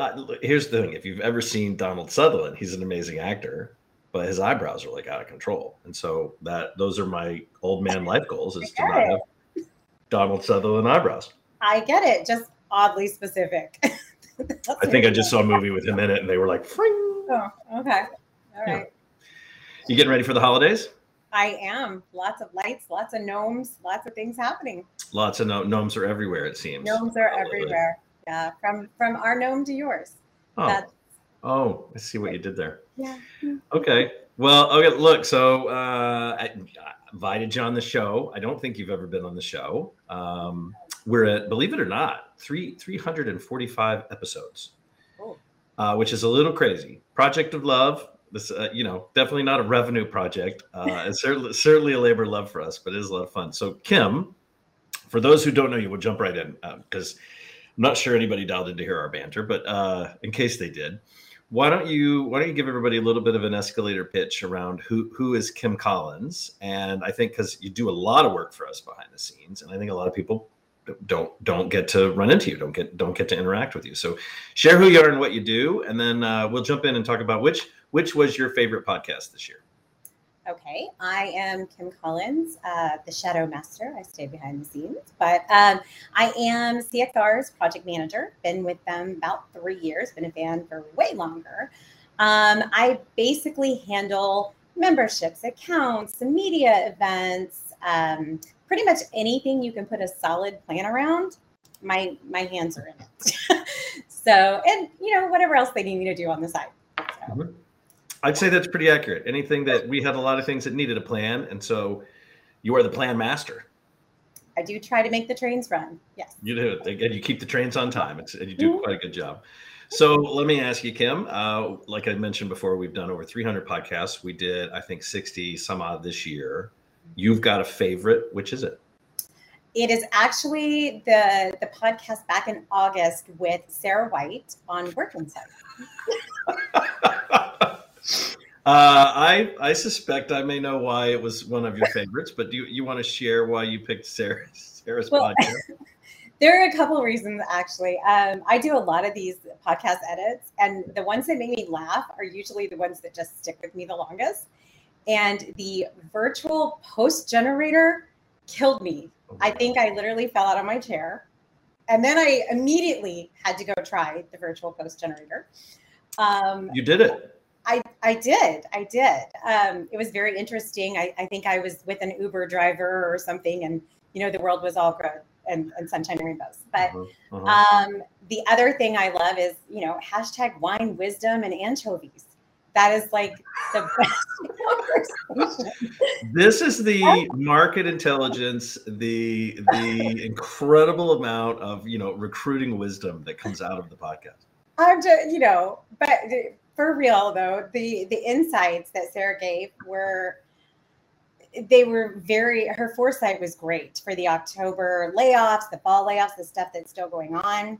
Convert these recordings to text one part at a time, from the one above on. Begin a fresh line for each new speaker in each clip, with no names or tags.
uh, here's the thing: if you've ever seen Donald Sutherland, he's an amazing actor, but his eyebrows are like out of control, and so that those are my old man life goals: is to not have Donald Sutherland eyebrows.
I get it. Just oddly specific.
I think I just saw a movie with him in it, and they were like, Fring.
Oh, okay. All right.
Yeah. You getting ready for the holidays?
I am. Lots of lights, lots of gnomes, lots of things happening.
Lots of gnomes are everywhere. It seems.
Gnomes are everywhere. Yeah, from from our gnome to yours.
Oh,
That's,
oh, I see what you did there.
yeah.
Okay. Well, okay. Look, so uh, I, I invited you on the show. I don't think you've ever been on the show. Um, we're at, believe it or not, three three hundred and forty five episodes,
Cool.
uh, which is a little crazy. Project of Love. This, uh, you know, definitely not a revenue project. Uh, it's certainly certainly a labor of love for us, but it is a lot of fun. So, Kim, for those who don't know you, we'll jump right in because I'm not sure anybody dialed in to hear our banter, but uh, in case they did, why don't you why don't you give everybody a little bit of an escalator pitch around who who is Kim Collins? And I think because you do a lot of work for us behind the scenes, and I think a lot of people don't don't get to run into you, don't get don't get to interact with you. So share who you are and what you do, and then uh, we'll jump in and talk about which which was your favorite podcast this year.
Okay, I am Kim Collins, uh, the Shadow Master. I stay behind the scenes, but um, I am CXR's project manager. Been with them about three years. Been a fan for way longer. Um, I basically handle memberships, accounts, media events, um, pretty much anything you can put a solid plan around. My my hands are in it. so, and you know whatever else they need me to do on the side. So.
I'd say that's pretty accurate. Anything that we had a lot of things that needed a plan, and so you are the plan master.
I do try to make the trains run. Yes.
You do and you keep the trains on time. It's, and you do quite a good job. So let me ask you, Kim. Uh, like I mentioned before, we've done over 300 podcasts. We did, I think, 60 some odd this year. You've got a favorite. Which is it?
It is actually the the podcast back in August with Sarah White on Work Insight.
Uh, I I suspect I may know why it was one of your favorites, but do you, you want to share why you picked Sarah, Sarah's
Well,
podcast?
There are a couple of reasons actually. Um, I do a lot of these podcast edits, and the ones that make me laugh are usually the ones that just stick with me the longest. And the viral post generator killed me. I think I literally fell out of my chair. And then I immediately had to go try the viral post generator. Um,
you did it.
I, I did. I did. Um, it was very interesting. I, I think I was with an Uber driver or something, and you know the world was all good and, and sunshine and rainbows. But
Uh-huh, uh-huh.
um, the other thing I love is you know hashtag wine wisdom and anchovies. That is like the best.
This is the market intelligence, the the incredible amount of you know recruiting wisdom that comes out of the podcast.
I'm just you know, but for real though, the the insights that Sarah gave were they were very her foresight was great for the October layoffs, the fall layoffs, the stuff that's still going on.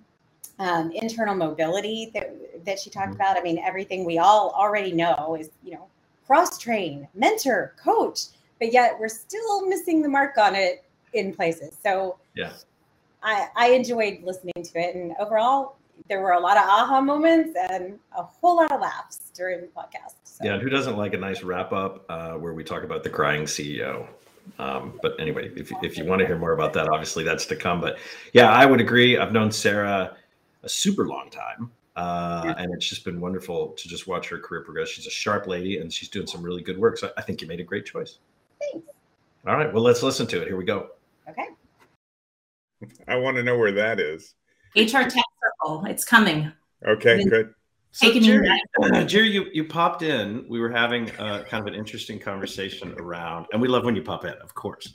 Um, internal mobility that that she talked
Mhm.
about. I mean, everything we all already know is you know cross train, mentor, coach, but yet we're still missing the mark on it in places. So
Yeah.
I, I enjoyed listening to it, and overall, there were a lot of aha moments and a whole lot of laughs during the podcast. So.
Yeah, and who doesn't like a nice wrap up uh, where we talk about the crying CEO? Um, but anyway, if, if you want to hear more about that, obviously that's to come. But yeah, I would agree. I've known Sarah a super long time. Uh, and it's just been wonderful to just watch her career progress. She's a sharp lady and she's doing some really good work. So I think you made a great choice.
Thanks.
All right. Well, let's listen to it. Here we go.
Okay.
I want to know where that is.
HR Tech Circle. It's coming.
Okay,
Then-
good.
So
Taking me
Jerry, Jerry, you, you popped in. We were having uh, kind of an interesting conversation around, and we love when you pop in, of course.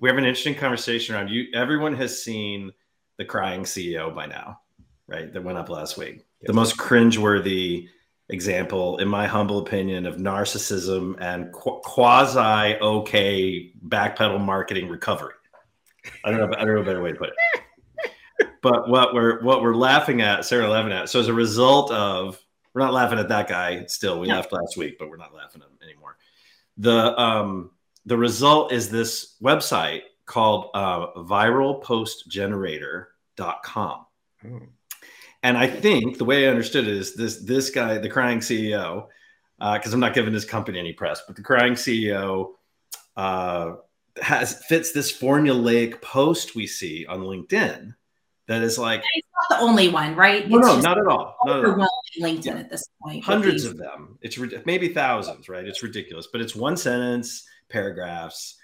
We have an interesting conversation around you. Everyone has seen the crying CEO by now, right? That went up last week. The most cringeworthy example, in my humble opinion, of narcissism and qu- quasi okay backpedal marketing recovery. I don't know. I don't know a better way to put it but what we're what we're laughing at, Sarah laughing at. So as a result of, we're not laughing at that guy still. We
No.
laughed last week, but we're not laughing at him anymore. The um the result is this website called uh, viralpostgenerator.com.
Oh.
And I think the way I understood it is this this guy, the crying CEO, because uh, I'm not giving this company any press, but the crying CEO uh, has fits this formulaic post we see on LinkedIn that is like
he's not the only one, right?
No, no, not at all. Not
at all. LinkedIn yeah. at this point.
Hundreds of them. It's maybe thousands, right? It's ridiculous, but it's one sentence, paragraphs,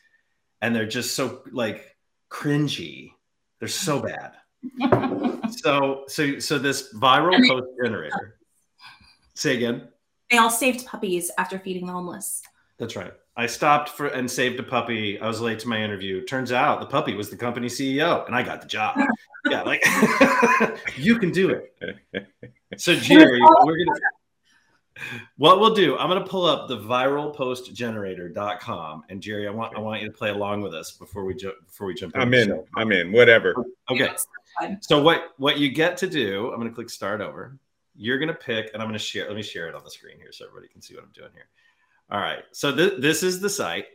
and they're just so like cringy. They're so bad. so, so, so this viral post generator. Say again.
They all saved puppies after feeding the homeless.
That's right. I stopped for and saved a puppy. I was late to my interview. Turns out the puppy was the company CEO, and I got the job. yeah, like you can do it. So Jerry, we're gonna. What we'll do, I'm gonna pull up the viralpostgenerator.com, and Jerry, I want I want you to play along with us before we jump before we jump.
I'm in. I'm in. Whatever.
Okay. So what what you get to do? I'm gonna click start over. You're gonna pick, and I'm gonna share. Let me share it on the screen here so everybody can see what I'm doing here. All right. So th- this is the site.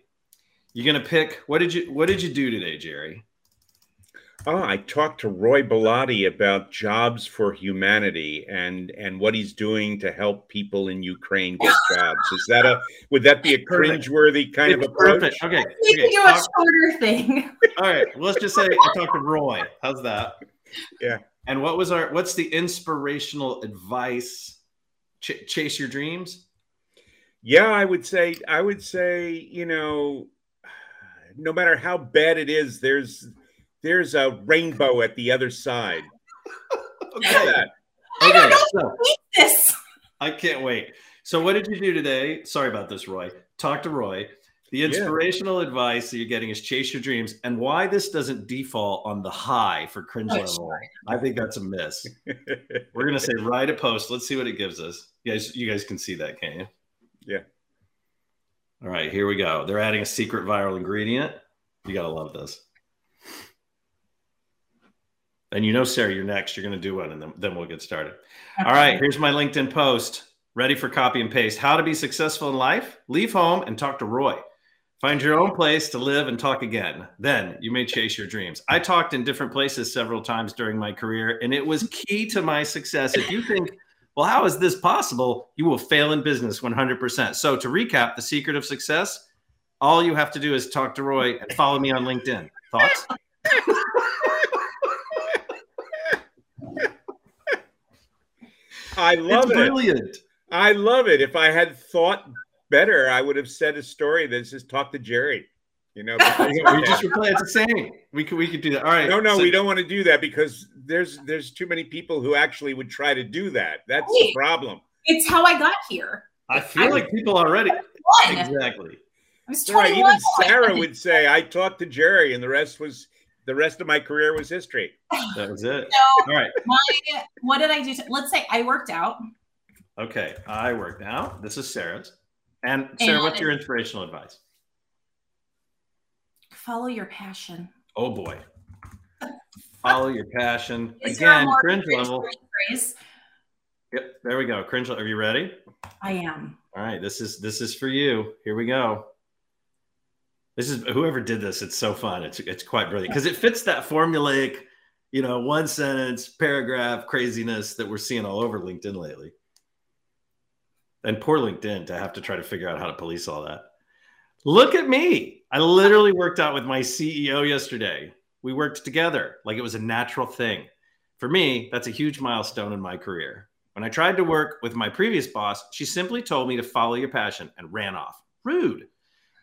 You're gonna pick. What did you What did you do today, Jerry?
Oh, I talked to Roy Bellotti about jobs for humanity and and what he's doing to help people in Ukraine get jobs. Is that a would that be a cringeworthy kind
it's
of approach?
Perfect. Okay.
You can do a shorter thing.
All right. Let's just say I talked to Roy. How's that?
Yeah.
And what was our what's the inspirational advice? Ch- chase your dreams.
Yeah, I would say I would say, you know, no matter how bad it is, there's there's a rainbow at the other side.
okay.
I don't know so, this.
I can't wait. So what did you do today? Sorry about this, Roy. Talk to Roy. The inspirational yeah. advice that you're getting is chase your dreams, and why this doesn't default on the high for cringe oh, level. Sure. I think that's a miss. We're gonna say write a post. Let's see what it gives us. You guys, you guys can see that, can you?
Yeah.
All right, here we go. They're adding a secret viral ingredient. You gotta love this. And you know, Sarah, you're next. You're gonna do one, and then, then we'll get started. Okay. All right, here's my LinkedIn post. Ready for copy and paste. How to be successful in life? Leave home and talk to Roy. Find your own place to live and talk again. Then you may chase your dreams. I talked in different places several times during my career, and it was key to my success. If you think well, how is this possible? You will fail in business 100%. So, to recap, the secret of success all you have to do is talk to Roy and follow me on LinkedIn. Thoughts?
I love
it's
it.
Brilliant.
I love it. If I had thought better, I would have said a story that says talk to Jerry. You know,
we just replay. It's the same. We could we could do that. All right.
No, no, so, we don't want to do that because there's there's too many people who actually would try to do that. That's the problem.
It's how I got here.
I feel I, like people already. Exactly.
I was right.
Even Sarah would say, "I talked to Jerry," and the rest was the rest of my career was history.
That was it.
So All right. My, what did I do? To, let's say I worked out.
Okay, I worked out. This is Sarah's. And Sarah, and what's your inspirational advice?
Follow your passion.
Oh boy. Follow your passion. Again, cringe level. Yep, there we go. Cringe. Are you ready?
I am.
All right, this is this is for you. Here we go. This is whoever did this. It's so fun. It's it's quite brilliant because it fits that formulaic, you know, one sentence paragraph craziness that we're seeing all over LinkedIn lately. And poor LinkedIn to have to try to figure out how to police all that. Look at me. I literally worked out with my CEO yesterday. We worked together like it was a natural thing. For me, that's a huge milestone in my career. When I tried to work with my previous boss, she simply told me to follow your passion and ran off. Rude.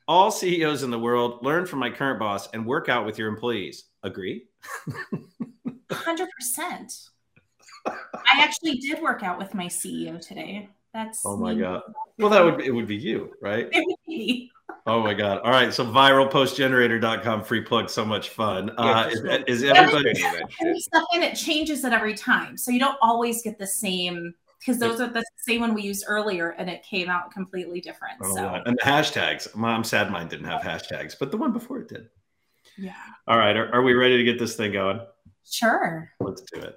All CEOs in the world learn from my current boss and work out with your employees. Agree?
100%. I actually did work out with my CEO today. That's
Oh my me. god. Well, that would it would be you, right?
It would be.
Oh my god! All right, so viralpostgenerator.com free plug, so much fun. Uh, is, is everybody
stuff in it changes it every time, so you don't always get the same because those are the same one we used earlier, and it came out completely different. Oh, so
and the hashtags. I'm sad mine didn't have hashtags, but the one before it did.
Yeah.
All right, are, are we ready to get this thing going?
Sure.
Let's do it.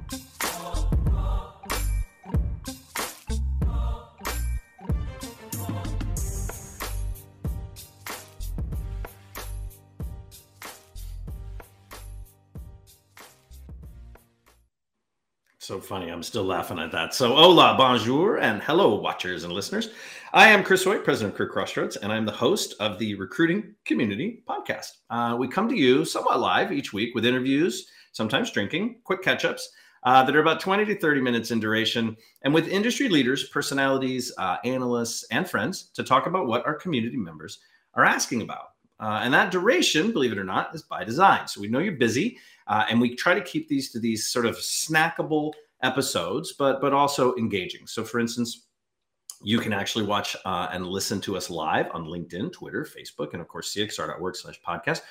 So funny. I'm still laughing at that. So, hola, bonjour, and hello, watchers and listeners. I am Chris Hoyt, president of CareerXroads, and I'm the host of the Recruiting Community Podcast. Uh, we come to you somewhat live each week with interviews, sometimes drinking, quick catch ups uh, that are about 20 to 30 minutes in duration, and with industry leaders, personalities, uh, analysts, and friends to talk about what our community members are asking about. Uh, and that duration, believe it or not, is by design. So we know you're busy, uh, and we try to keep these to these sort of snackable episodes, but but also engaging. So, for instance, you can actually watch uh, and listen to us live on LinkedIn, Twitter, Facebook, and of course, cxr.org slash podcast,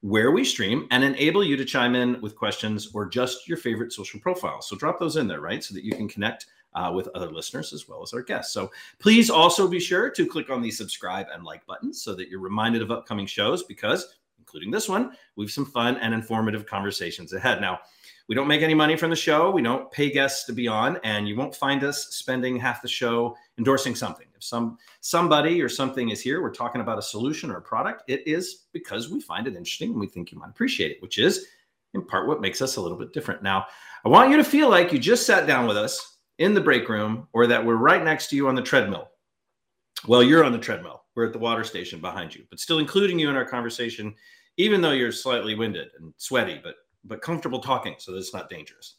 where we stream and enable you to chime in with questions or just your favorite social profiles. So drop those in there, right? So that you can connect uh, with other listeners as well as our guests. So please also be sure to click on the subscribe and like buttons so that you're reminded of upcoming shows because, including this one, we have some fun and informative conversations ahead. Now, we don't make any money from the show. We don't pay guests to be on, and you won't find us spending half the show endorsing something. If some somebody or something is here, we're talking about a solution or a product. It is because we find it interesting and we think you might appreciate it, which is in part what makes us a little bit different. Now, I want you to feel like you just sat down with us in the break room or that we're right next to you on the treadmill. Well, you're on the treadmill. We're at the water station behind you, but still including you in our conversation, even though you're slightly winded and sweaty, but but comfortable talking so that it's not dangerous.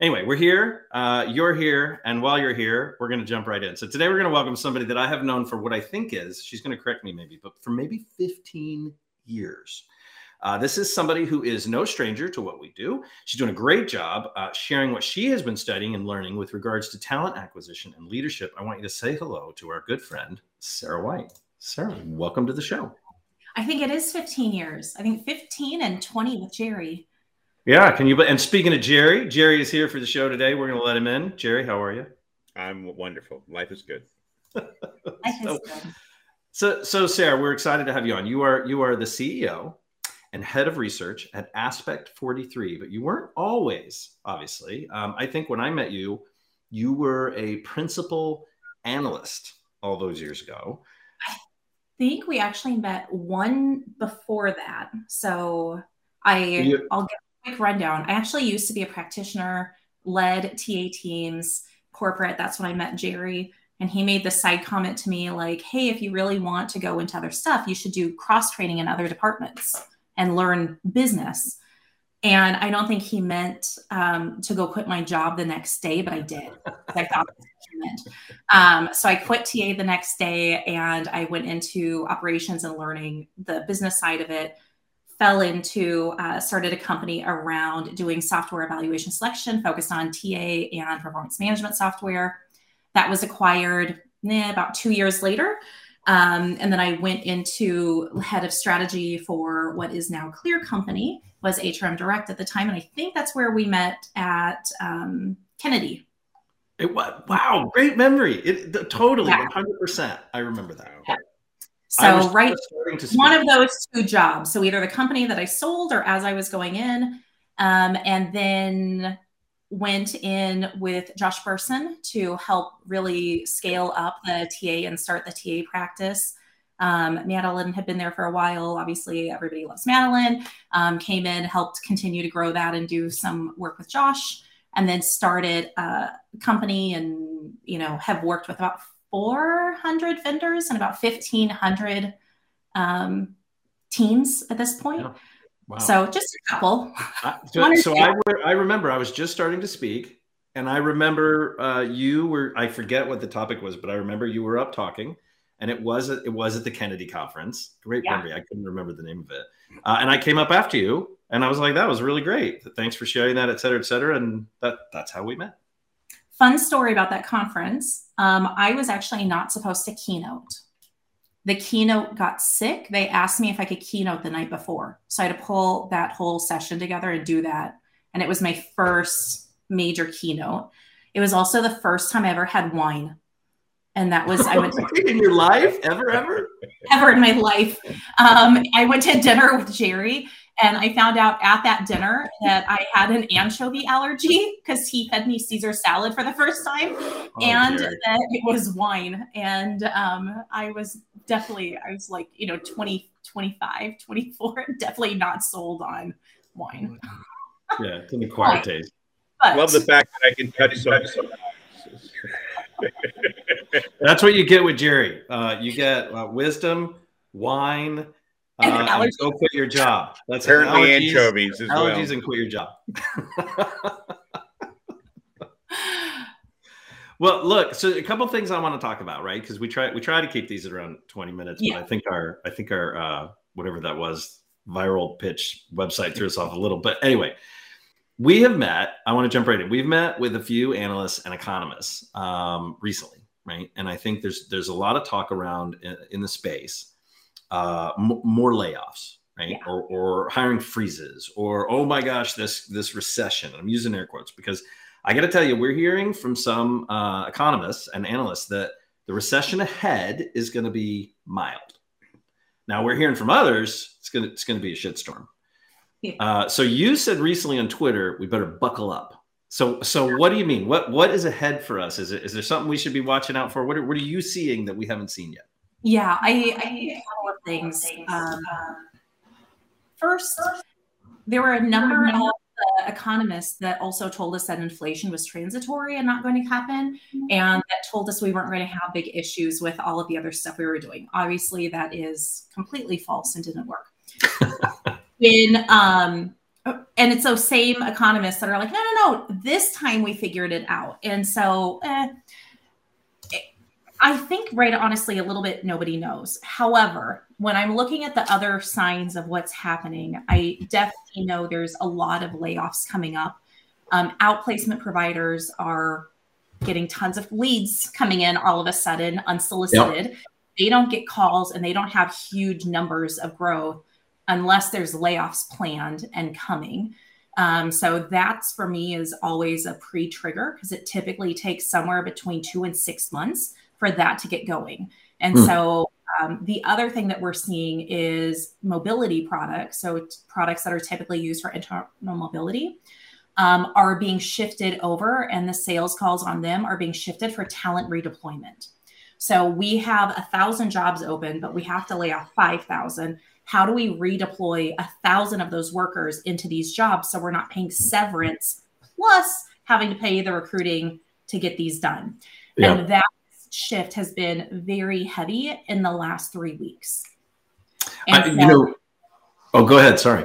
Anyway, we're here. Uh, you're here. And while you're here, we're going to jump right in. So today we're going to welcome somebody that I have known for what I think is, she's going to correct me maybe, but for maybe 15 years. Uh, this is somebody who is no stranger to what we do. She's doing a great job uh, sharing what she has been studying and learning with regards to talent acquisition and leadership. I want you to say hello to our good friend, Sarah White. Sarah, welcome to the show.
I think it is 15 years. I think 15 and 20 with Jerry.
Yeah, can you? And speaking of Jerry, Jerry is here for the show today. We're going to let him in. Jerry, how are you?
I'm wonderful. Life is good.
Life
so,
is good.
so, so Sarah, we're excited to have you on. You are you are the CEO and head of research at Aspect 43, but you weren't always, obviously. Um, I think when I met you, you were a principal analyst all those years ago.
I think we actually met one before that. So I
You-
I'll give a quick rundown. I actually used to be a practitioner, led TA teams, corporate. That's when I met Jerry. And he made this side comment to me like, hey, if you really want to go into other stuff, you should do cross training in other departments and learn business. And I don't think he meant um, to go quit my job the next day, but I did. I thought he meant. Um, so I quit TA the next day and I went into operations and learning the business side of it. Fell into, uh, started a company around doing software evaluation selection focused on TA and performance management software. That was acquired eh, about two years later. Um, and then I went into head of strategy for what is now Clear Company, was HRM Direct at the time. And I think that's where we met at um, Kennedy.
It was wow, great memory. It the- totally
Yeah.
100%. I remember that. I
So right
just starting to speak.
one of those two jobs. So either the company that I sold or as I was going in, um, and then went in with Josh Bersin to help really scale up the TA and start the TA practice. Um, Madeline had been there for a while. Obviously, everybody loves Madeline. Um, came in, helped continue to grow that and do some work with Josh, and then started a company and you know have worked with about 400 vendors and about 1,500 um, teams at this point.
Yeah. Wow.
So just a couple. Or
so. I, re- I remember I was just starting to speak, and I remember uh, you were. I forget what the topic was, but I remember you were up talking, and it was at, it was at the Kennedy conference. Great
Yeah.
memory. I couldn't remember the name of it, uh, and I came up after you, and I was like, "That was really great. Thanks for sharing that, et cetera, et cetera." And that that's how we met.
Fun story about that conference. Um, I was actually not supposed to keynote. The keynote got sick. They asked me if I could keynote the night before. So I had to pull that whole session together and do that. And it was my first major keynote. It was also the first time I ever had wine. And that was, I went to
in your life ever ever.
ever in my life. Um, I went to dinner with Jerry and I found out at that dinner that I had an anchovy allergy because he fed me Caesar salad for the first time
Oh,
and
Jerry.
that it was wine. And um, I was definitely, I was like, you know, 20, 25, 24, definitely not sold on wine.
yeah, it's an acquired taste.
But
Love the fact that I can touch some.
That's what you get with Jerry. Uh, you get uh, wisdom, wine, uh,
And
and
allergies.
go quit your job. That's
Apparently
allergies,
anchovies as well.
allergies and quit your job. well, look. So a couple things I want to talk about, right? Because we try we try to keep these at around twenty minutes,
Yeah.
but I think our I think our uh, whatever that was viral pitch website threw us off a little. But anyway, we have met. I want to jump right in. We've met with a few analysts and economists um, recently, right? And I think there's there's a lot of talk around in, in the space, uh, m- more layoffs, right?
Yeah.
Or, or hiring freezes, or oh my gosh, this this recession. I'm using air quotes because I got to tell you, we're hearing from some uh, economists and analysts that the recession ahead is going to be mild. Now we're hearing from others it's going to it's going to be a shitstorm.
Yeah.
Uh, so you said recently on Twitter we better buckle up. So so what do you mean? What what is ahead for us? Is it is there something we should be watching out for? What are, what are you seeing that we haven't seen yet?
Yeah, I, I think a couple of things. Um, first, there were a number of uh, economists that also told us that inflation was transitory and not going to happen, and that told us we weren't going to have big issues with all of the other stuff we were doing. Obviously, that is completely false and didn't work. In um, and it's those same economists that are like, no, no, no, this time we figured it out, and so. Eh, I think, right, honestly, a little bit nobody knows. However, when I'm looking at the other signs of what's happening, I definitely know there's a lot of layoffs coming up. Um, outplacement providers are getting tons of leads coming in all of a sudden, unsolicited. They don't get calls and they don't have huge numbers of growth unless there's layoffs planned and coming. Um, so that's for me is always a pre-trigger because it typically takes somewhere between two and six months for that to get going. And
Hmm.
so um, the other thing that we're seeing is mobility products. So products that are typically used for internal mobility um, are being shifted over, and the sales calls on them are being shifted for talent redeployment. So we have a thousand jobs open, but we have to lay off 5,000. How do we redeploy a thousand of those workers into these jobs so we're not paying severance plus having to pay the recruiting to get these done?
Yeah.
And that shift has been very heavy in the last three weeks. And
I,
so-
know. Oh, go ahead. Sorry.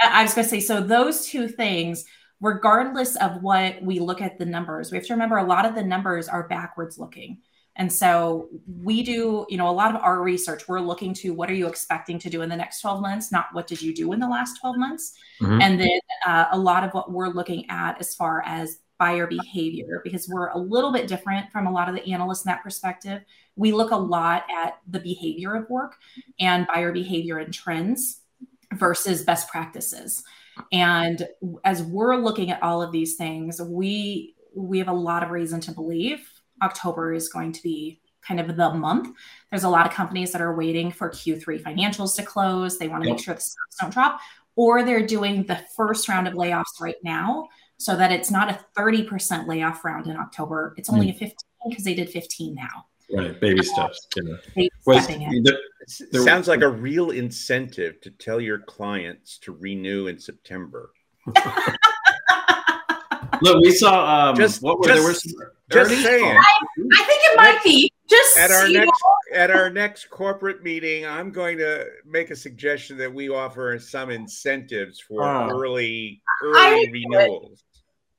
I was going to say, so those two things, regardless of what we look at the numbers, we have to remember a lot of the numbers are backwards looking. And so we do, you know, a lot of our research, we're looking to what are you expecting to do in the next 12 months, not what did you do in the last 12 months.
Mhm.
And then uh, a lot of what we're looking at as far as buyer behavior, because we're a little bit different from a lot of the analysts in that perspective. We look a lot at the behavior of work and buyer behavior and trends versus best practices. And as we're looking at all of these things, we we have a lot of reason to believe October is going to be kind of the month. There's a lot of companies that are waiting for Q3 financials to close. They want to
Yep.
make sure the stocks don't drop, or they're doing the first round of layoffs right now so that it's not a 30% layoff round in October. It's only mm. a 15 because they did 15 now.
Right. Baby steps. Uh, you know.
They
Was- the-
Sounds like a real incentive to tell your clients to renew in September.
Look, we saw. Um,
Just-
what were
just-
there were some
just saying.
calls.
I think it might be just
At our
you know,
next at our next corporate meeting, I'm going to make a suggestion that we offer some incentives for
ah.
early
I
early
would
renewals.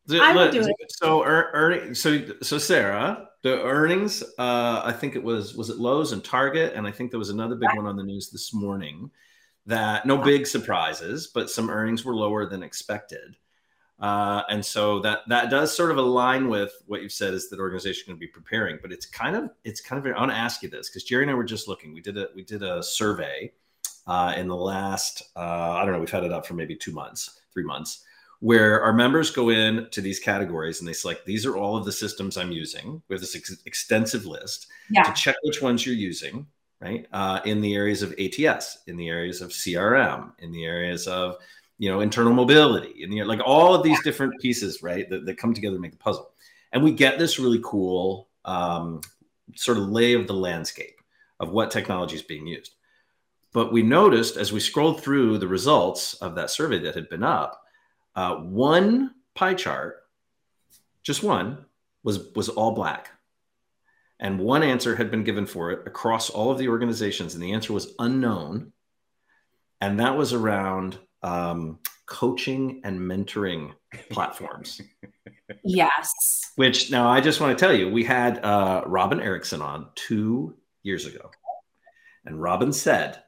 The-
I would do it.
So, ear- earning, so, so Sarah, the earnings. Uh, I think it was was it Lowe's and Target, and I think there was another big one on the news this morning. That no big surprises, but some earnings were lower than expected, uh, and so that that does sort of align with what you've said is that organization going to be preparing. But it's kind of it's kind of I want to ask you this because Jerry and I were just looking. We did a we did a survey uh, in the last uh, I don't know we've had it up for maybe two months, three months where our members go in to these categories and they select these are all of the systems I'm using. We have this ex- extensive list
Yeah.
to check which ones you're using, right? Uh, in the areas of ATS, in the areas of CRM, in the areas of you know internal mobility, in the like all of these different pieces, right, that, that come together to make the puzzle. And we get this really cool um, sort of lay of the landscape of what technology is being used. But we noticed as we scrolled through the results of that survey that had been up, uh, one pie chart just one, was was all black. And one answer had been given for it across all of the organizations, and the answer was unknown. And that was around um, coaching and mentoring platforms.
Yes.
Which now I just want to tell you, we had uh, Robin Erickson on two years ago, and Robin said,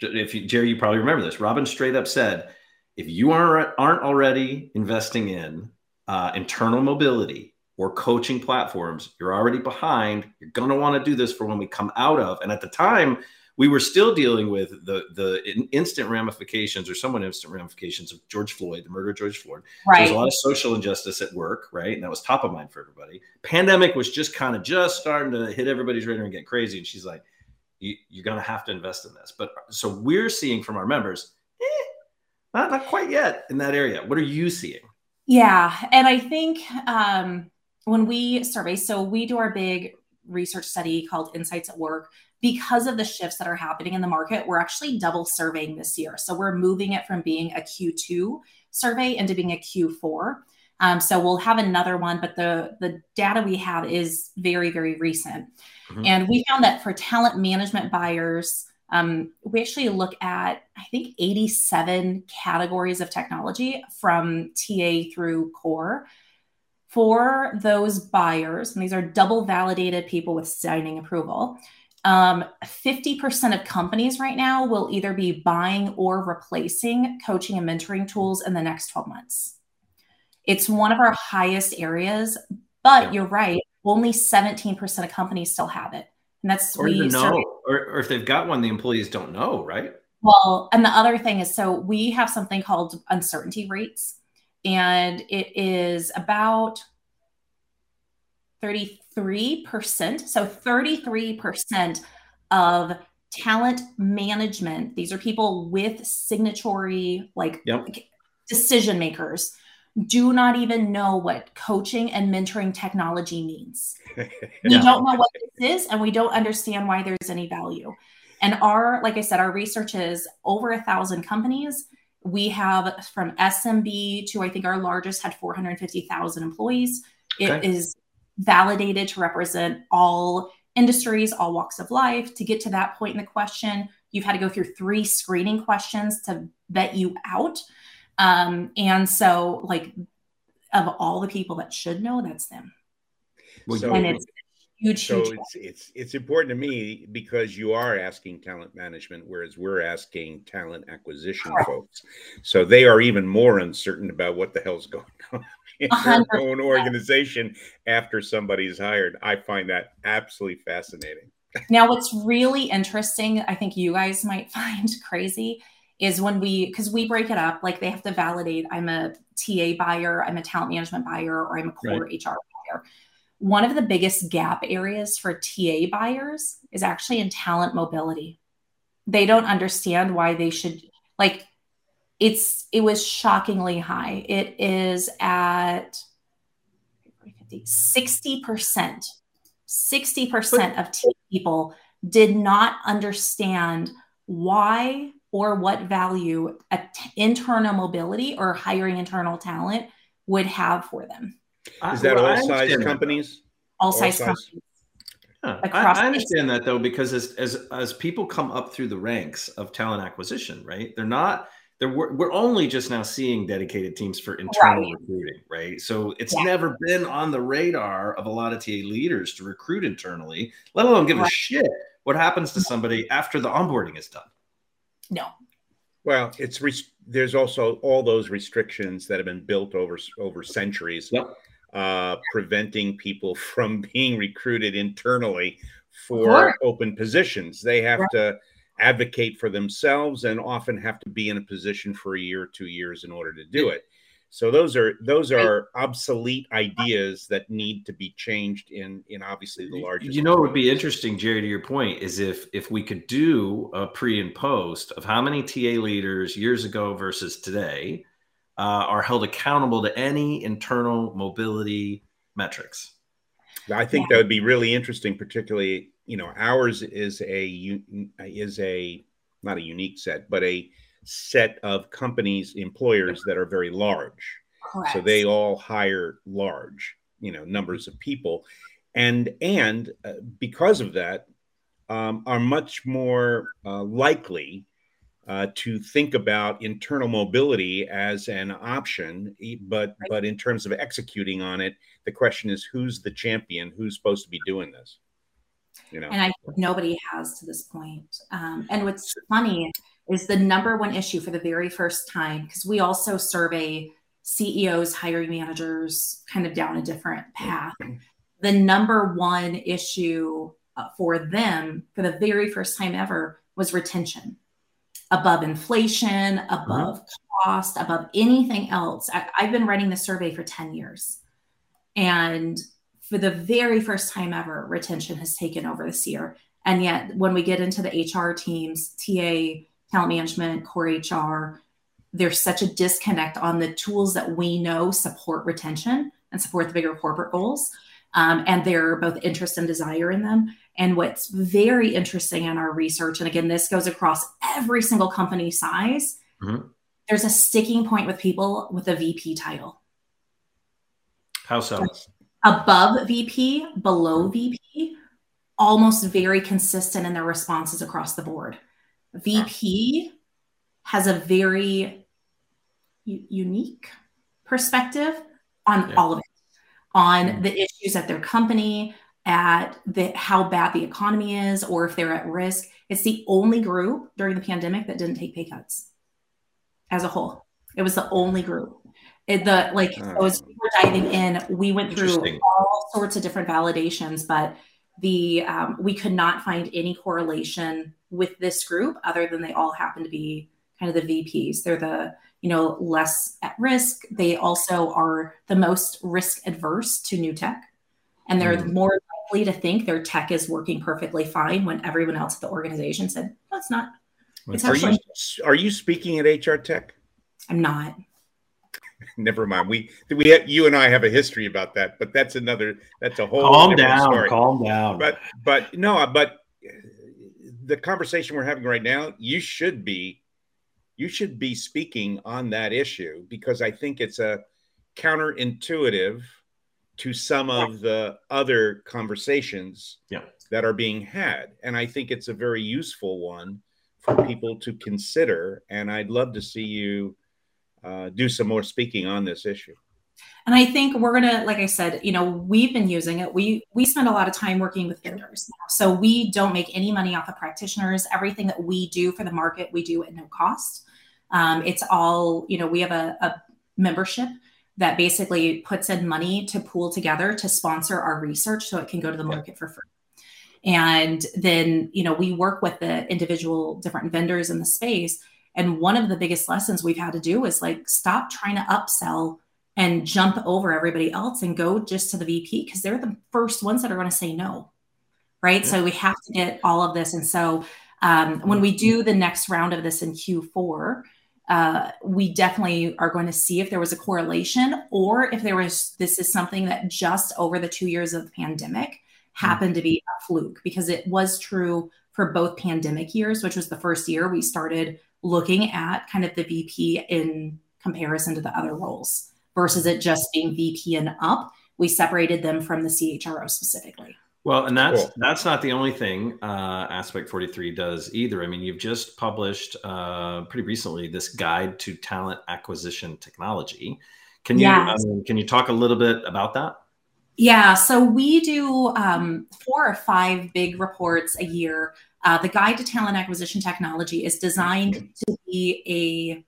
"If you, Jerry, you probably remember this." Robin straight up said, "If you aren't aren't already investing in uh, internal mobility or coaching platforms, you're already behind. You're going to want to do this for when we come out of." And at the time, we were still dealing with the the instant ramifications or somewhat instant ramifications of George Floyd, the murder of George Floyd.
Right.
There's a lot of social injustice at work, right? And that was top of mind for everybody. Pandemic was just kind of just starting to hit everybody's radar and get crazy. And she's like, you're going to have to invest in this. But so we're seeing from our members, not, not quite yet in that area. What are you seeing?
Yeah. And I think um, when we survey, so we do our big research study called Insights at Work because of the shifts that are happening in the market, we're actually double surveying this year. So we're moving it from being a Q2 survey into being a Q4. Um, so we'll have another one, but the the data we have is very very recent, mm-hmm. and we found that for talent management buyers, um, we actually look at I think 87 categories of technology from TA through core. For those buyers, and these are double validated people with signing approval, um, 50% of companies right now will either be buying or replacing coaching and mentoring tools in the next 12 months. It's one of our highest areas, but yeah. you're right. Only 17% of companies still have it. And that's
or we know, or, or if they've got one, the employees don't know, right?
Well, and the other thing is so we have something called uncertainty rates, and it is about 33%. So 33% of talent management, these are people with signatory, like yep. decision makers, do not even know what coaching and mentoring technology means. yeah. We don't know what this is, and we don't understand why there's any value. And our, like I said, our research is over a thousand companies. We have from SMB to I think our largest had 450,000 employees. It okay. is validated to represent all industries, all walks of life. To get to that point in the question, you've had to go through three screening questions to vet you out. Um, and so, like, of all the people that should know, that's them.
So, and it's huge, so huge it's it's it's important to me because you are asking talent management, whereas we're asking talent acquisition Correct. folks. So they are even more uncertain about what the hell's going on in their own organization after somebody's hired. I find that absolutely fascinating.
Now, what's really interesting, I think you guys might find crazy, is when we, because we break it up, like they have to validate I'm a TA buyer, I'm a talent management buyer, or I'm a core right. HR buyer. One of the biggest gap areas for TA buyers is actually in talent mobility. They don't understand why they should, like, it's it was shockingly high. It is at 60%. 60% of people did not understand why or what value internal mobility or hiring internal talent would have for them.
Is that well, all size companies?
All, all size, size companies.
Huh. I, I, understand that though, because as, as as people come up through the ranks of talent acquisition, right? They're not there we're, we're only just now seeing dedicated teams for internal right. recruiting, right? So it's yeah. never been on the radar of a lot of TA leaders to recruit internally, let alone give right. a shit what happens to somebody after the onboarding is done.
No.
Well, it's there's also all those restrictions that have been built over over centuries, yep. uh, preventing people from being recruited internally for open positions. They have right. to advocate for themselves and often have to be in a position for a year or two years in order to do it. So those are those are obsolete ideas that need to be changed in in obviously the largest.
You know, it would be interesting, Jerry. To your point, is if if we could do a pre and post of how many TA leaders years ago versus today uh, are held accountable to any internal mobility metrics.
I think that would be really interesting, particularly you know ours is a is a not a unique set but a set of companies employers that are very large Correct. so they all hire large you know numbers of people, and and uh, because of that, um, are much more uh, likely uh, to think about internal mobility as an option. But right. but in terms of executing on it, the question is who's the champion? Who's supposed to be doing this?
You know, and I nobody has to this point. Um, and what's funny is the number one issue for the very first time because we also survey CEOs, hiring managers, kind of down a different path. The number one issue uh, for them for the very first time ever was retention above inflation, above mm-hmm. cost, above anything else. I, I've been running the survey for 10 years. And for the very first time ever, retention has taken over this year. And yet, when we get into the HR teams, TA, talent management, core HR, there's such a disconnect on the tools that we know support retention and support the bigger corporate goals. Um, and their both interest and desire in them. And what's very interesting in our research, and again, this goes across every single company size, mm-hmm. there's a sticking point with people with a VP title.
How so?
Above VP, below VP, almost very consistent in their responses across the board. VP has a very u- unique perspective on yeah. all of it, on mm-hmm. the issues at their company, at the how bad the economy is or if they're at risk. It's the only group during the pandemic that didn't take pay cuts as a whole. It was the only group. It, the like oh. as we were diving in, we went through all sorts of different validations, but the um, we could not find any correlation with this group other than they all happen to be kind of the VPs. They're the you know less at risk. They also are the most risk adverse to new tech, and they're mm. more likely to think their tech is working perfectly fine when everyone else at the organization said, no, it's not.
It's are, you, are you speaking at HR Tech?
I'm not.
Never mind. We we have, you and I have a history about that, but that's another. That's a whole.
Calm down. Story. Calm down.
But but no. But uh, the conversation we're having right now, you should be, you should be speaking on that issue because I think it's a counterintuitive to some of the other conversations
yeah.
that are being had. And I think it's a very useful one for people to consider. And I'd love to see you uh, do some more speaking on this issue.
And I think we're gonna, like I said, you know, we've been using it. We we spend a lot of time working with vendors now, so we don't make any money off of practitioners. Everything that we do for the market, we do at no cost. Um, it's all, you know, we have a, a membership that basically puts in money to pool together to sponsor our research so it can go to the market for free. And then, you know, we work with the individual different vendors in the space. And one of the biggest lessons we've had to do is like stop trying to upsell and jump over everybody else and go just to the VP because they're the first ones that are going to say no. Right. Yeah. So we have to get all of this. And so um, when we do the next round of this in Q4, uh, we definitely are going to see if there was a correlation or if there was this is something that just over the two years of the pandemic happened to be a fluke because it was true for both pandemic years, which was the first year we started looking at kind of the VP in comparison to the other roles versus it just being VP and up. We separated them from the CHRO specifically.
Well, and that's cool. that's not the only thing uh, Aspect 43 does either. I mean, you've just published uh, pretty recently this guide to talent acquisition technology. Can you yes. um, can you talk a little bit about that?
Yeah, so we do um, four or five big reports a year. Uh, the guide to talent acquisition technology is designed to be a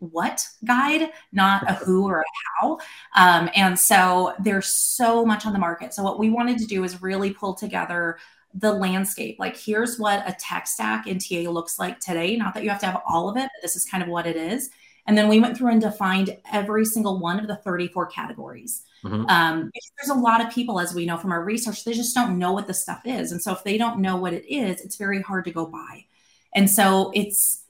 what guide, not a who or a how. Um, and so there's so much on the market. So what we wanted to do is really pull together the landscape. Like here's what a tech stack in TA looks like today. Not that you have to have all of it, but this is kind of what it is. And then we went through and defined every single one of the 34 categories. Mm-hmm. Um, there's a lot of people, as we know from our research, they just don't know what the stuff is. And so if they don't know what it is, it's very hard to go by. And so it's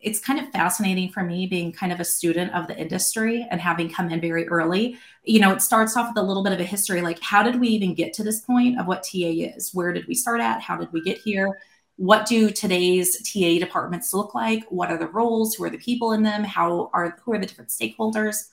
it's kind of fascinating for me being kind of a student of the industry and having come in very early. You know, it starts off with a little bit of a history like, how did we even get to this point of what TA is? Where did we start at? How did we get here? What do today's TA departments look like? What are the roles? Who are the people in them? How are who are the different stakeholders?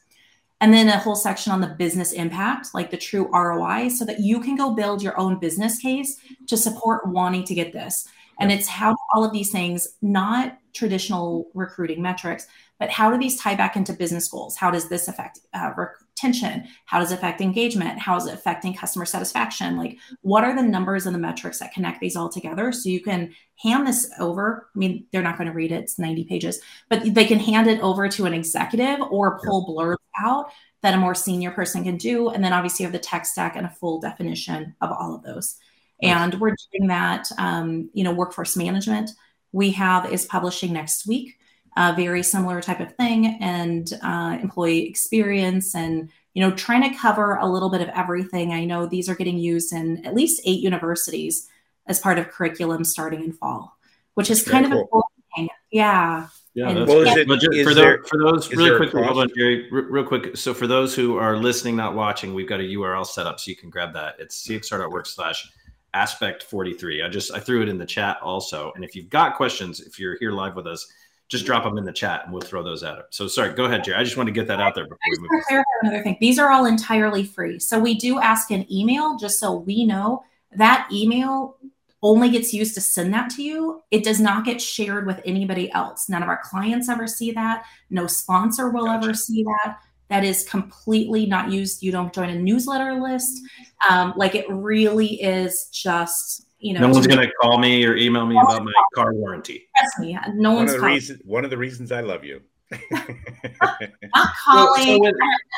and then a whole section on the business impact, like the true ROI, so that you can go build your own business case to support wanting to get this. And it's how all of these things, not traditional recruiting metrics, but how do these tie back into business goals? How does this affect uh, retention? How does it affect engagement? How is it affecting customer satisfaction? Like, what are the numbers and the metrics that connect these all together so you can hand this over? I mean, they're not going to read it, it's 90 pages, but they can hand it over to an executive or pull blurbs out that a more senior person can do. And then obviously you have the tech stack and a full definition of all of those. And we're doing that, um, you know, workforce management we have is publishing next week a very similar type of thing and uh, employee experience and you know trying to cover a little bit of everything i know these are getting used in at least eight universities as part of curriculum starting in fall which is kind cool. of a cool thing yeah
yeah, and, well, yeah. It, for, those, for those really quickly, hold on, Jerry, real quick. So for those who are listening, not watching, we've got a URL set up so you can grab that. It's cxr.work slash aspect 43. I just I threw it in the chat also. And if you've got questions, if you're here live with us, just drop them in the chat and we'll throw those at him. So sorry, go ahead, Jerry. I just want to get that out there before we move.
Clarify another thing. These are all entirely free. So we do ask an email just so we know that email only gets used to send that to you. It does not get shared with anybody else. None of our clients ever see that. No sponsor will gotcha. ever see that. That is completely not used. You don't join a newsletter list. Um, like it really is just you know,
no one's going to call me or email me about my car warranty.
Trust me, no one one's
of the reasons. One of the reasons I love you.
not calling. Well,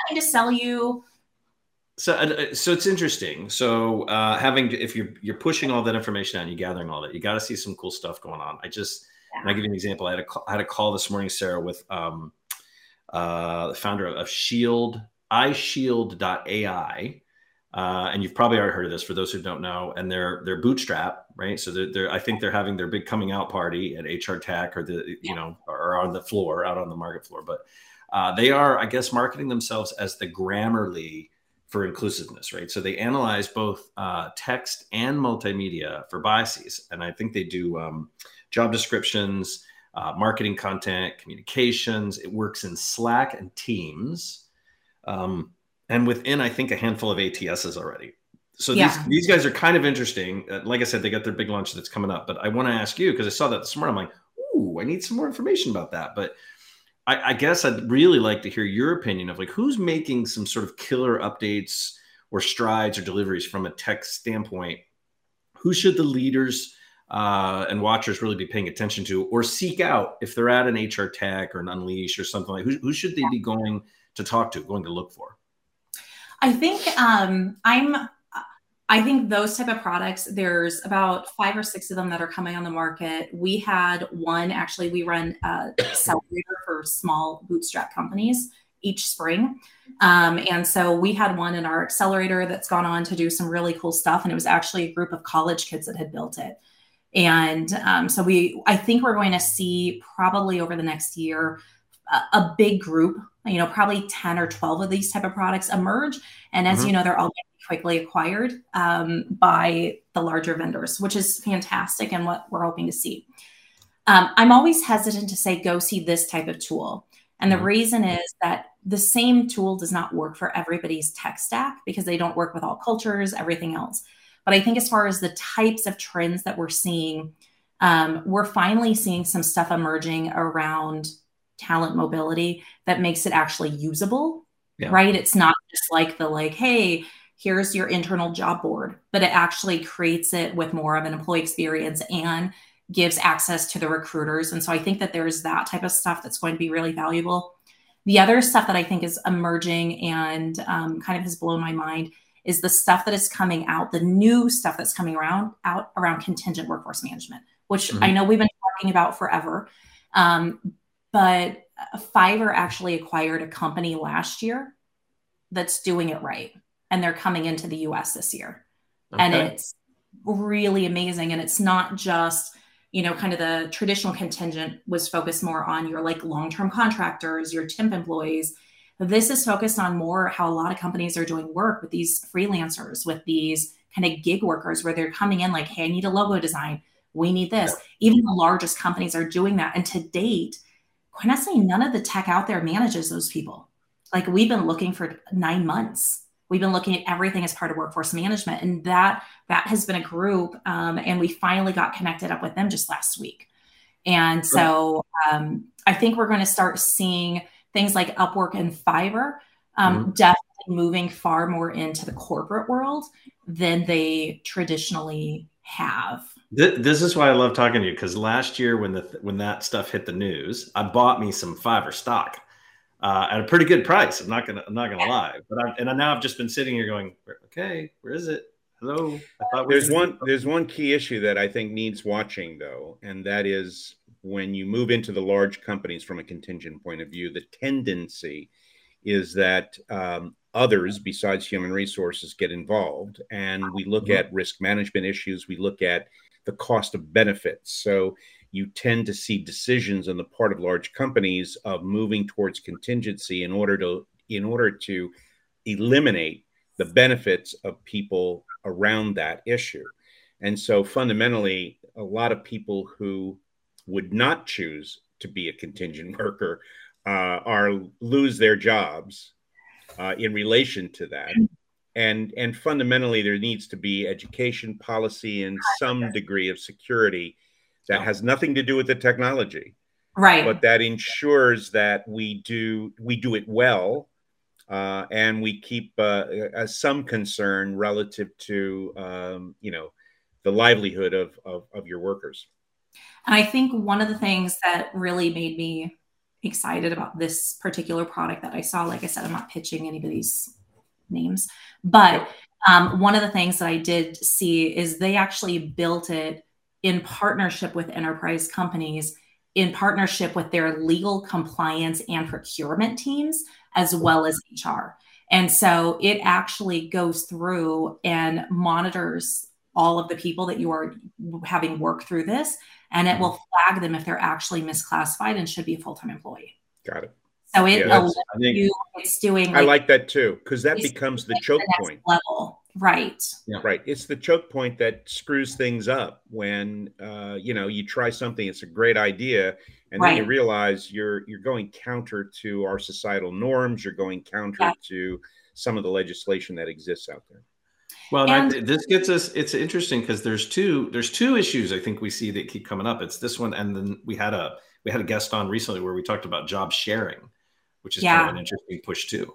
so to sell you.
So, uh, so it's interesting. So, uh, having if you're you're pushing all that information out, and you're gathering all that, you got to see some cool stuff going on. I just, yeah. I give you an example. I had a I had a call this morning, Sarah, with um, uh, the founder of Shield, iShield.ai uh, and you've probably already heard of this for those who don't know. And they're they're bootstrap, right? So they're, they're I think they're having their big coming out party at HR Tech or the you know or on the floor out on the market floor. But uh, they are, I guess, marketing themselves as the Grammarly for inclusiveness, right? So they analyze both uh, text and multimedia for biases, and I think they do um, job descriptions, uh, marketing content, communications. It works in Slack and Teams. Um, and within I think a handful of ATSs already. So yeah. these these guys are kind of interesting. Uh, like I said, they got their big launch that's coming up. But I want to ask you because I saw that this morning. I'm like, ooh, I need some more information about that. But I, I, guess I'd really like to hear your opinion of like who's making some sort of killer updates or strides or deliveries from a tech standpoint. Who should the leaders uh, and watchers really be paying attention to or seek out if they're at an HR tech or an unleash or something like who, who should they be going to talk to, going to look for?
I think um, I'm. I think those type of products. There's about five or six of them that are coming on the market. We had one actually. We run a accelerator for small bootstrap companies each spring, um, and so we had one in our accelerator that's gone on to do some really cool stuff. And it was actually a group of college kids that had built it. And um, so we, I think we're going to see probably over the next year a, a big group you know probably 10 or 12 of these type of products emerge and as mm-hmm. you know they're all quickly acquired um, by the larger vendors which is fantastic and what we're hoping to see um, i'm always hesitant to say go see this type of tool and the mm-hmm. reason is that the same tool does not work for everybody's tech stack because they don't work with all cultures everything else but i think as far as the types of trends that we're seeing um, we're finally seeing some stuff emerging around talent mobility that makes it actually usable yeah. right it's not just like the like hey here's your internal job board but it actually creates it with more of an employee experience and gives access to the recruiters and so i think that there's that type of stuff that's going to be really valuable the other stuff that i think is emerging and um, kind of has blown my mind is the stuff that is coming out the new stuff that's coming around out around contingent workforce management which mm-hmm. i know we've been talking about forever um, but Fiverr actually acquired a company last year that's doing it right. And they're coming into the US this year. Okay. And it's really amazing. And it's not just, you know, kind of the traditional contingent was focused more on your like long term contractors, your temp employees. This is focused on more how a lot of companies are doing work with these freelancers, with these kind of gig workers where they're coming in like, hey, I need a logo design. We need this. Even the largest companies are doing that. And to date, honestly, none of the tech out there manages those people. like we've been looking for nine months we've been looking at everything as part of workforce management and that that has been a group um, and we finally got connected up with them just last week and so um, i think we're going to start seeing things like upwork and fiverr um, mm-hmm. definitely moving far more into the corporate world than they traditionally have
this is why i love talking to you because last year when the when that stuff hit the news i bought me some fiverr stock uh, at a pretty good price. I'm not gonna I'm not gonna yeah. lie, but I'm, and now I've just been sitting here going, okay, where is it? Hello.
there's one there's one key issue that I think needs watching though, and that is when you move into the large companies from a contingent point of view, the tendency is that um, others besides human resources get involved, and we look mm-hmm. at risk management issues. We look at the cost of benefits. So you tend to see decisions on the part of large companies of moving towards contingency in order to in order to eliminate the benefits of people around that issue. And so fundamentally, a lot of people who would not choose to be a contingent worker uh, are lose their jobs uh, in relation to that. And, and fundamentally, there needs to be education policy and some degree of security that has nothing to do with the technology.
Right.
But that ensures that we do we do it well uh, and we keep uh, uh, some concern relative to um, you know the livelihood of, of, of your workers.
And i think one of the things that really made me excited about this particular product that i saw like i said i'm not pitching anybody's names but um, one of the things that i did see is they actually built it in partnership with enterprise companies, in partnership with their legal compliance and procurement teams, as well as HR. And so it actually goes through and monitors all of the people that you are having work through this, and it will flag them if they're actually misclassified and should be a full time employee.
Got it.
So it yeah, you, it's doing.
Like, I like that too because that becomes the choke the point
level, right?
Yeah. Right. It's the choke point that screws things up when uh, you know you try something. It's a great idea, and right. then you realize you're you're going counter to our societal norms. You're going counter yeah. to some of the legislation that exists out there.
Well, and, I, this gets us. It's interesting because there's two there's two issues I think we see that keep coming up. It's this one, and then we had a we had a guest on recently where we talked about job sharing which is yeah. kind of an interesting push too.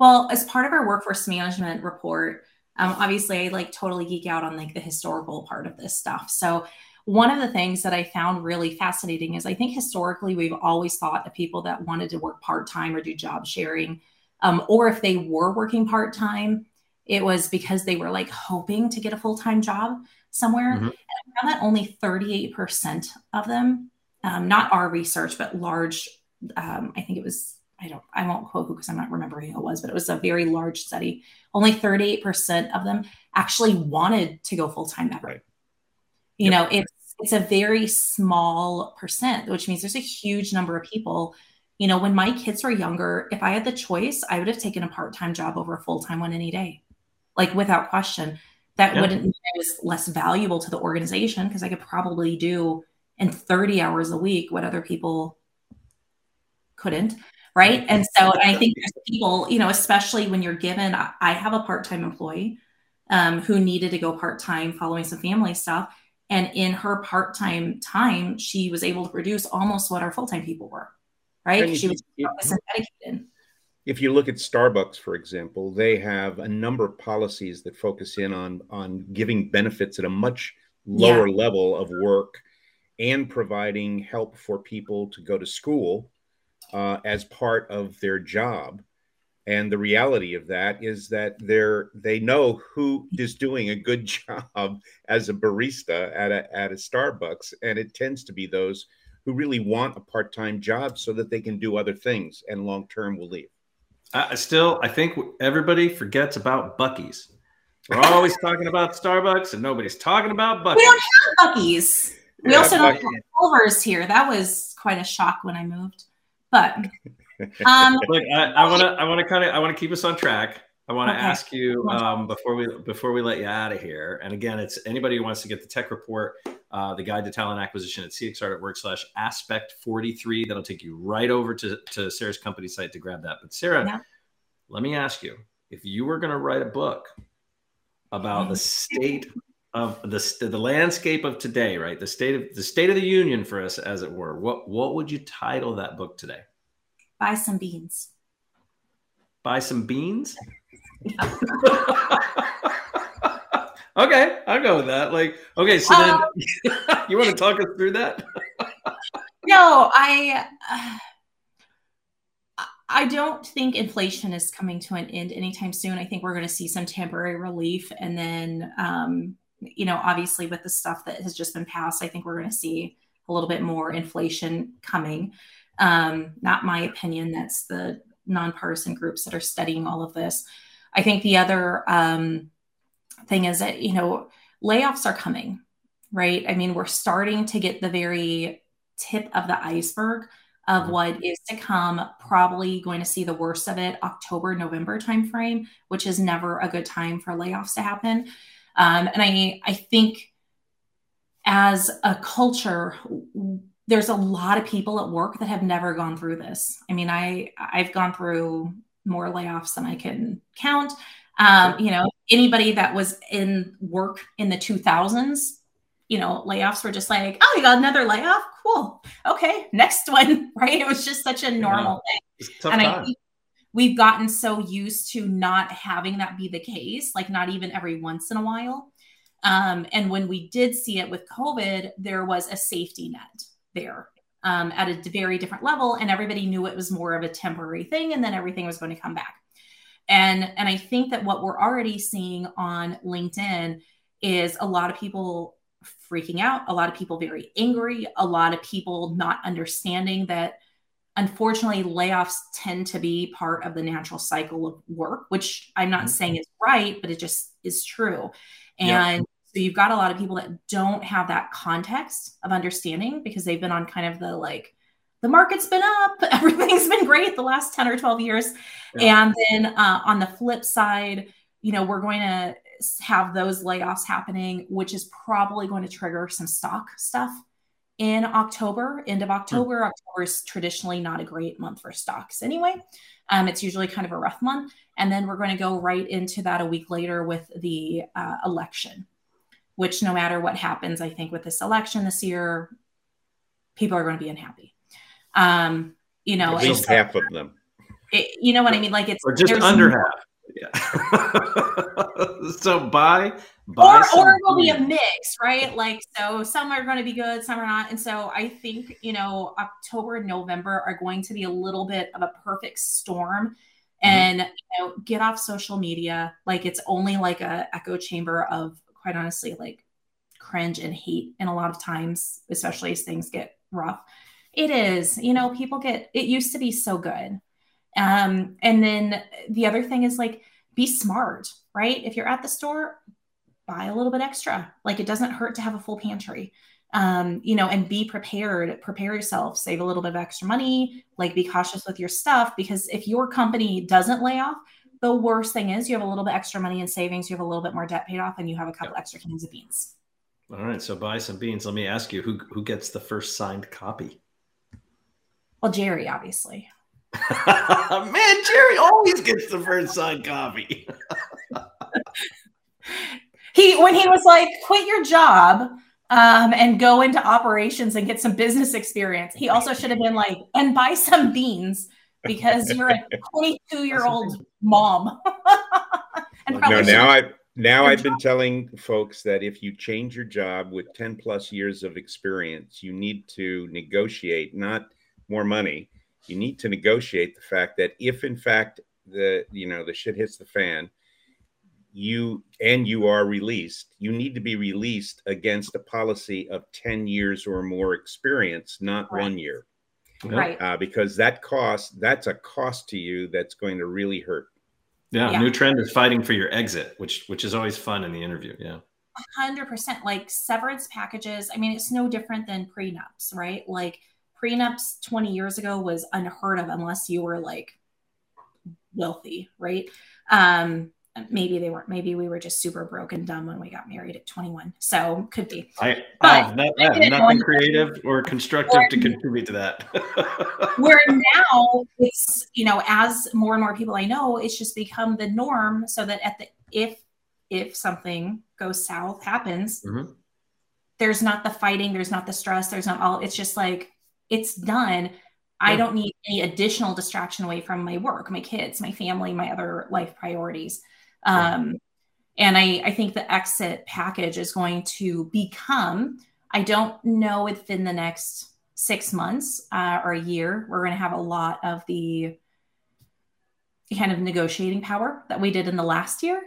Well, as part of our workforce management report, um, obviously I like totally geek out on like the historical part of this stuff. So one of the things that I found really fascinating is I think historically we've always thought of people that wanted to work part time or do job sharing, um, or if they were working part time, it was because they were like hoping to get a full time job somewhere. Mm-hmm. And I found that only 38% of them, um, not our research, but large um, I think it was, I don't, I won't quote who because I'm not remembering who it was, but it was a very large study. Only 38% of them actually wanted to go full time ever. Right. You yep. know, it's, it's a very small percent, which means there's a huge number of people. You know, when my kids were younger, if I had the choice, I would have taken a part time job over a full time one any day, like without question. That yep. wouldn't mean it was less valuable to the organization because I could probably do in 30 hours a week what other people couldn't right? And so i think there's people you know especially when you're given i have a part-time employee um, who needed to go part-time following some family stuff. And in her part-time time she was able to produce almost what our full-time people were right? She was dedicated
if you look at starbucks for example they have a number of policies that focus in on on giving benefits at a much lower yeah. level of work and providing help for people to go to school uh, as part of their job. And the reality of that is that they're they know who is doing a good job as a barista at a at a Starbucks, and it tends to be those who really want a part-time job so that they can do other things and long term will leave.
I still, I think everybody forgets about Buc-ee's. We're always talking about Starbucks, and nobody's talking about Buc-ee's. We
don't have Buc-ee's. We yeah, also don't have Culver's here. That was quite a shock when I moved. But
um, Look, I want to I want to kind of I want to keep us on track. I want to okay. ask you um, before we before we let you out of here. And again, it's anybody who wants to get the tech report. uh, the guide to talent acquisition at cxr.work slash aspect 43. That'll take you right over to, to Sarah's company site to grab that. But Sarah, yeah. let me ask you, if you were going to write a book about the state of the, the landscape of today, right? The state of the state of the union for us, as it were, what, what would you title that book today?
Buy some beans.
Buy some beans? okay, I'll go with that. Like, okay, so then um, you want to talk us through that?
no, I. Uh, I don't think inflation is coming to an end anytime soon. I think we're going to see some temporary relief, and then, um, you know, obviously with the stuff that has just been passed, I think we're going to see a little bit more inflation coming. Um, not my opinion. That's the nonpartisan groups that are studying all of this. I think the other um, thing is that, you know, layoffs are coming, right? I mean, we're starting to get the very tip of the iceberg of mm-hmm. what is to come probably going to see the worst of it october november timeframe which is never a good time for layoffs to happen um, and i i think as a culture there's a lot of people at work that have never gone through this. I mean, I I've gone through more layoffs than I can count. Um, you know, anybody that was in work in the 2000s, you know, layoffs were just like, oh, you got another layoff? Cool. Okay, next one, right? It was just such a normal yeah. thing. And time. I think we've gotten so used to not having that be the case, like not even every once in a while. Um, and when we did see it with COVID, there was a safety net there um, at a very different level and everybody knew it was more of a temporary thing and then everything was going to come back and and i think that what we're already seeing on linkedin is a lot of people freaking out a lot of people very angry a lot of people not understanding that unfortunately layoffs tend to be part of the natural cycle of work which i'm not mm-hmm. saying is right but it just is true and so you've got a lot of people that don't have that context of understanding because they've been on kind of the like, the market's been up, everything's been great the last 10 or 12 years. Yeah. And then uh, on the flip side, you know, we're going to have those layoffs happening, which is probably going to trigger some stock stuff in October, end of October. Hmm. October is traditionally not a great month for stocks anyway. Um, it's usually kind of a rough month. And then we're going to go right into that a week later with the uh, election which no matter what happens, I think with this election this year, people are going to be unhappy. Um, you know,
at least half of them.
It, you know what I mean? Like it's
or just under half. Yeah. so buy, buy
or or it will be a mix, right? Like so, some are going to be good, some are not, and so I think you know October and November are going to be a little bit of a perfect storm. Mm-hmm. And you know, get off social media. Like it's only like a echo chamber of quite honestly like cringe and hate and a lot of times especially as things get rough it is you know people get it used to be so good um and then the other thing is like be smart right if you're at the store buy a little bit extra like it doesn't hurt to have a full pantry um, you know, and be prepared, prepare yourself, save a little bit of extra money, like be cautious with your stuff because if your company doesn't lay off, the worst thing is you have a little bit extra money in savings, you have a little bit more debt paid off, and you have a couple extra cans of beans.
All right, so buy some beans. Let me ask you, who who gets the first signed copy?
Well, Jerry, obviously.
Man, Jerry always gets the first signed copy.
he when he was like, quit your job um, and go into operations and get some business experience. He also should have been like, and buy some beans because you're a 22 year old mom.
and no, now I now I've been telling folks that if you change your job with 10 plus years of experience, you need to negotiate not more money. You need to negotiate the fact that if in fact the you know the shit hits the fan, you and you are released, you need to be released against a policy of 10 years or more experience, not right. one year
right?
Uh, because that cost that's a cost to you that's going to really hurt.
Yeah, yeah, new trend is fighting for your exit, which which is always fun in the interview. Yeah.
100% like severance packages. I mean, it's no different than prenups, right? Like prenups 20 years ago was unheard of unless you were like wealthy, right? Um, maybe they weren't. Maybe we were just super broke and dumb when we got married at 21. So could be.
I, I have, not, I have nothing creative or constructive to contribute to that.
where now it's you know as more and more people I know, it's just become the norm. So that at the if if something goes south happens, mm-hmm. there's not the fighting, there's not the stress, there's not all. It's just like it's done. I don't need any additional distraction away from my work, my kids, my family, my other life priorities. Um, and I, I think the exit package is going to become, I don't know within the next six months uh, or a year, we're going to have a lot of the kind of negotiating power that we did in the last year.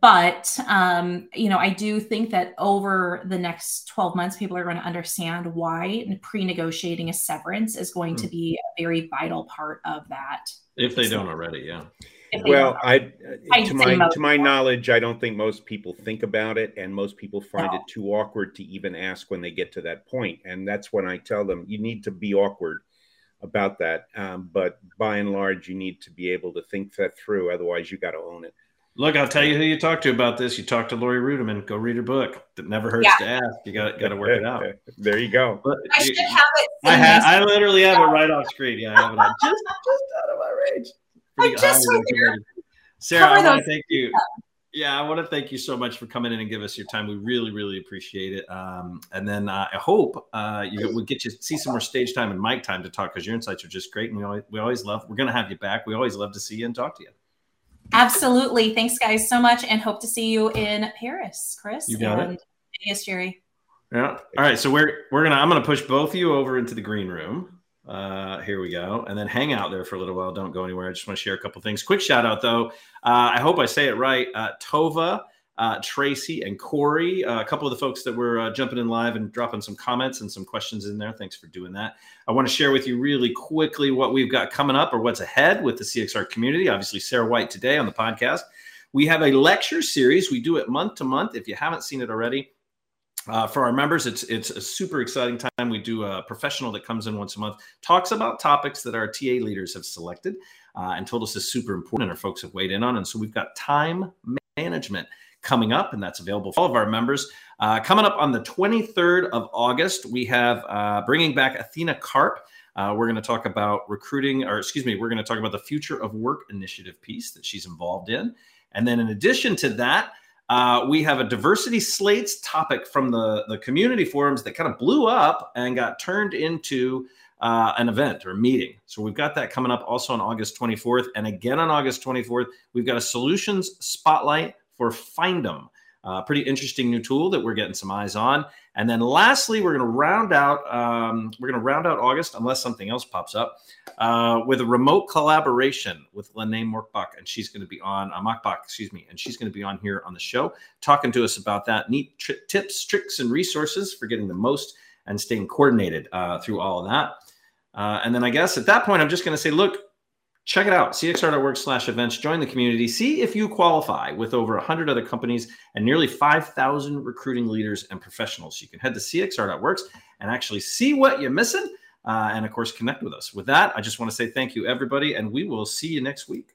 But, um, you know, I do think that over the next 12 months, people are going to understand why pre negotiating a severance is going mm. to hmm. be a very vital part of that.
If they don't already, yeah
well i to my to my knowledge i don't think most people think about it and most people find no. it too awkward to even ask when they get to that point and that's when i tell them you need to be awkward about that um, but by and large you need to be able to think that through otherwise you got to own it.
Look i'll tell you who you talk to about this. You talk to Laurie Ruettimann. Go read her book. That never hurts yeah. to ask. You got got to work it out.
There you go.
But i should have it
I, ha- I literally have it right off screen. Yeah i have it just just out of my range
I just
Sarah, I want to thank you. Yeah, I want to thank you so much for coming in and give us your time. We really, really appreciate it. Um, and then uh, I hope uh, you will get you see some more stage time and mic time to talk because your insights are just great, and we always we always love. We're going to have you back. We always love to see you and talk to you.
Absolutely. Thanks, guys, so much, and hope to see you in Paris, Chris.
You got
and
it.
Yes, Jerry.
Yeah. All right. So we're we're gonna I'm gonna push both of you over into the green room. Uh, here we go. And then hang out there for a little while. Don't go anywhere. I just want to share a couple things. Quick shout out, though. Uh, I hope I say it right. Uh, Tova, uh, Tracy, and Corey, uh, a couple of the folks that were uh, jumping in live and dropping some comments and some questions in there. Thanks for doing that. I want to share with you really quickly what we've got coming up or what's ahead with the CXR community. Obviously, Sarah White today on the podcast. We have a lecture series. We do it month to month. If you haven't seen it already, uh, for our members, it's it's a super exciting time. We do a professional that comes in once a month, talks about topics that our TA leaders have selected uh, and told us is super important, and our folks have weighed in on. And so we've got time management coming up, and that's available for all of our members. Uh, coming up on the 23rd of August, we have uh, bringing back Athena Karp. Uh, we're going to talk about recruiting, or excuse me, we're going to talk about the future of work initiative piece that she's involved in. And then in addition to that, uh, we have a diversity slates topic from the, the community forums that kind of blew up and got turned into uh, an event or meeting. So we've got that coming up also on August 24th. And again on August 24th, we've got a solutions spotlight for Findem. Uh, pretty interesting new tool that we're getting some eyes on. And then lastly, we're going to round out um, we're going to round out August unless something else pops up uh, with a remote collaboration with Lene Morkbach, and she's going to be on uh, Mockbach, excuse me, and she's going to be on here on the show talking to us about that neat tips, tricks, and resources for getting the most and staying coordinated uh, through all of that. Uh, and then I guess at that point, I'm just going to say, look, check it out cxr.org slash events. Join the community. See if you qualify with over 100 other companies and nearly 5000 recruiting leaders and professionals. You can head to cxr.works and actually see what you're missing uh, and of course connect with us. With that i just want to say thank you everybody and we will see you next week